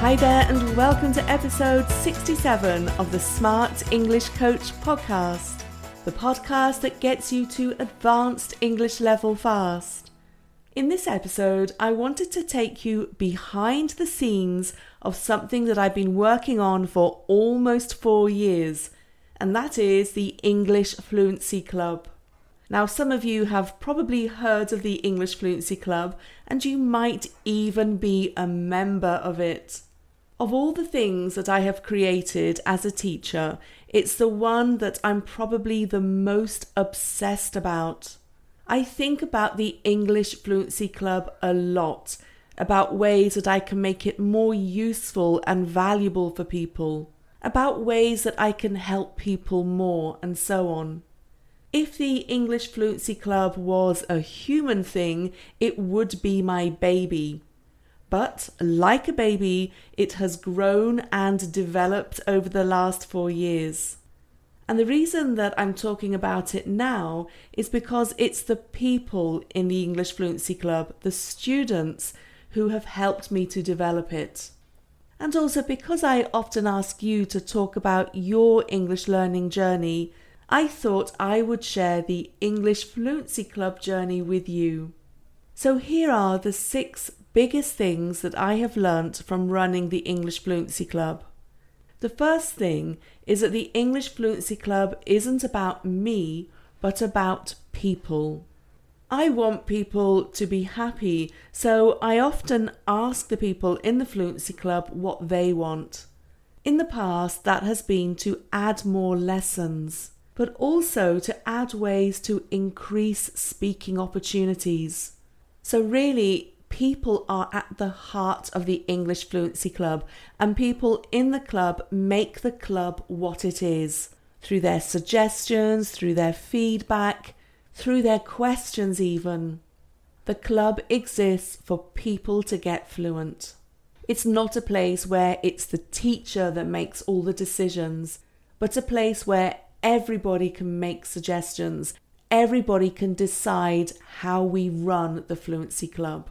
Hi there, and welcome to episode 67 of the Smart English Coach podcast, the podcast that gets you to advanced English level fast. In this episode, I wanted to take you behind the scenes of something that I've been working on for almost four years, and that is the English Fluency Club. Now, some of you have probably heard of the English Fluency Club, and you might even be a member of it. Of all the things that I have created as a teacher, it's the one that I'm probably the most obsessed about. I think about the English Fluency Club a lot, about ways that I can make it more useful and valuable for people, about ways that I can help people more, and so on. If the English Fluency Club was a human thing, it would be my baby. But like a baby, it has grown and developed over the last four years. And the reason that I'm talking about it now is because it's the people in the English Fluency Club, the students, who have helped me to develop it. And also because I often ask you to talk about your English learning journey, I thought I would share the English Fluency Club journey with you. So here are the six biggest things that I have learnt from running the English Fluency Club. The first thing is that the English Fluency Club isn't about me, but about people. I want people to be happy, so I often ask the people in the Fluency Club what they want. In the past, that has been to add more lessons but also to add ways to increase speaking opportunities. So, really, people are at the heart of the English Fluency Club, and people in the club make the club what it is through their suggestions, through their feedback, through their questions, even. The club exists for people to get fluent. It's not a place where it's the teacher that makes all the decisions, but a place where everybody can make suggestions. Everybody can decide how we run the Fluency Club.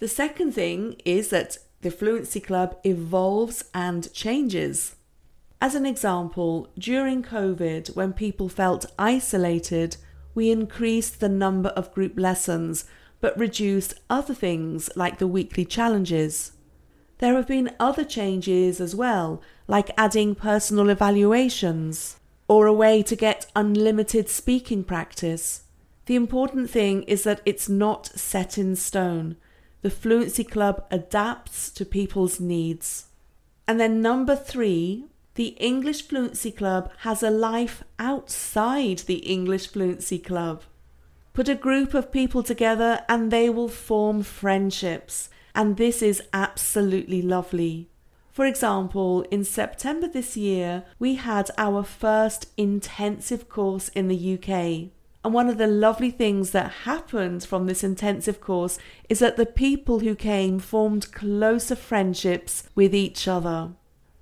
The second thing is that the Fluency Club evolves and changes. As an example, during COVID, when people felt isolated, we increased the number of group lessons but reduced other things like the weekly challenges. There have been other changes as well, like adding personal evaluations or a way to get unlimited speaking practice. The important thing is that it's not set in stone. The Fluency Club adapts to people's needs. And then, number three, the English Fluency Club has a life outside the English Fluency Club. Put a group of people together and they will form friendships, and this is absolutely lovely. For example, in September this year, we had our first intensive course in the UK. And one of the lovely things that happened from this intensive course is that the people who came formed closer friendships with each other.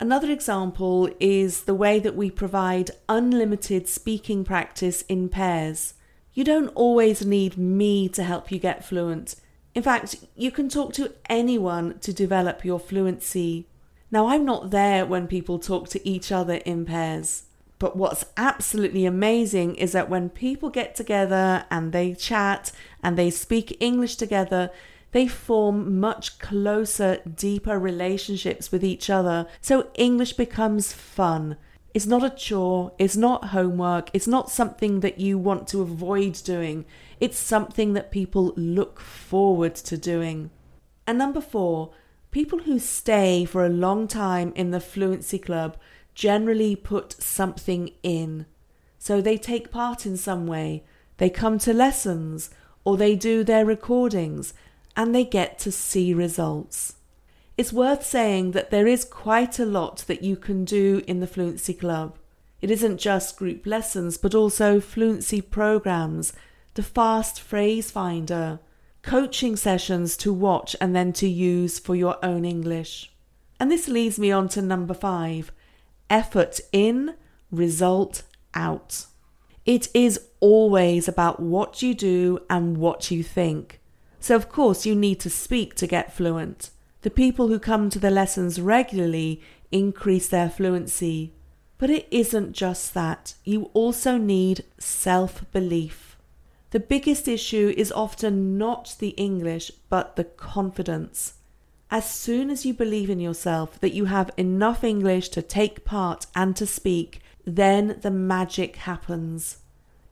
Another example is the way that we provide unlimited speaking practice in pairs. You don't always need me to help you get fluent. In fact, you can talk to anyone to develop your fluency. Now, I'm not there when people talk to each other in pairs. But what's absolutely amazing is that when people get together and they chat and they speak English together, they form much closer, deeper relationships with each other. So English becomes fun. It's not a chore, it's not homework, it's not something that you want to avoid doing. It's something that people look forward to doing. And number four, People who stay for a long time in the Fluency Club generally put something in. So they take part in some way, they come to lessons, or they do their recordings, and they get to see results. It's worth saying that there is quite a lot that you can do in the Fluency Club. It isn't just group lessons, but also fluency programs, the fast phrase finder, coaching sessions to watch and then to use for your own English. And this leads me on to number five effort in, result out. It is always about what you do and what you think. So, of course, you need to speak to get fluent. The people who come to the lessons regularly increase their fluency. But it isn't just that, you also need self belief. The biggest issue is often not the English, but the confidence. As soon as you believe in yourself that you have enough English to take part and to speak, then the magic happens.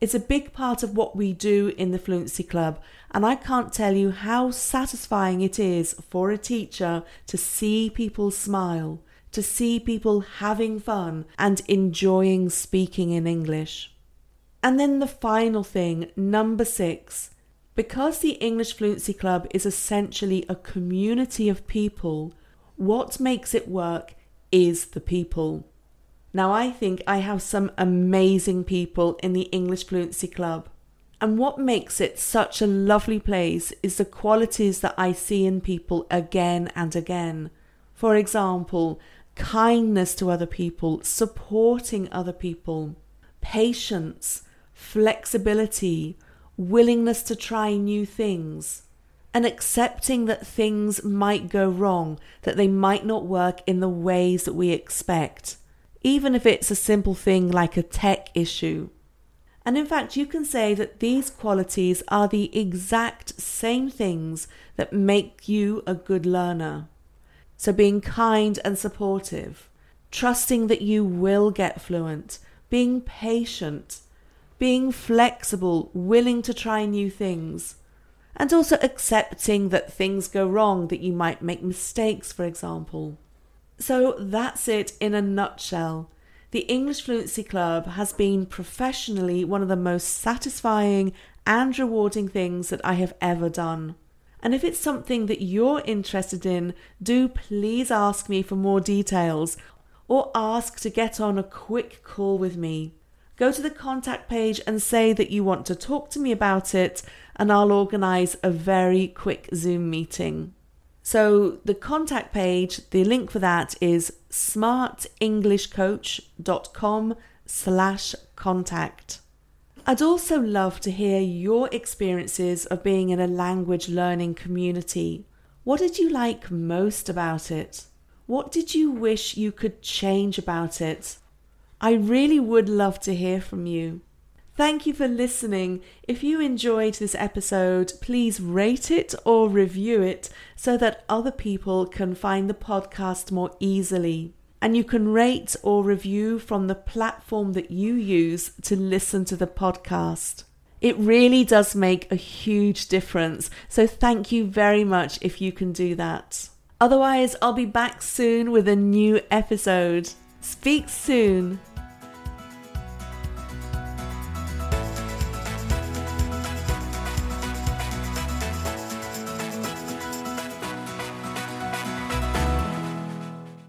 It's a big part of what we do in the Fluency Club, and I can't tell you how satisfying it is for a teacher to see people smile, to see people having fun and enjoying speaking in English. And then the final thing, number six, because the English Fluency Club is essentially a community of people, what makes it work is the people. Now, I think I have some amazing people in the English Fluency Club. And what makes it such a lovely place is the qualities that I see in people again and again. For example, kindness to other people, supporting other people, patience, flexibility, willingness to try new things, and accepting that things might go wrong, that they might not work in the ways that we expect, even if it's a simple thing like a tech issue. And in fact, you can say that these qualities are the exact same things that make you a good learner. So, being kind and supportive, trusting that you will get fluent, being patient, being flexible, willing to try new things, and also accepting that things go wrong, that you might make mistakes, for example. So that's it in a nutshell. The English Fluency Club has been professionally one of the most satisfying and rewarding things that I have ever done. And if it's something that you're interested in, do please ask me for more details or ask to get on a quick call with me go to the contact page and say that you want to talk to me about it, and I'll organise a very quick Zoom meeting. So, the contact page, the link for that is smartenglishcoach.com slash contact. I'd also love to hear your experiences of being in a language learning community. What did you like most about it? What did you wish you could change about it? I really would love to hear from you. Thank you for listening. If you enjoyed this episode, please rate it or review it so that other people can find the podcast more easily. And you can rate or review from the platform that you use to listen to the podcast. It really does make a huge difference. So thank you very much if you can do that. Otherwise, I'll be back soon with a new episode. Speak soon.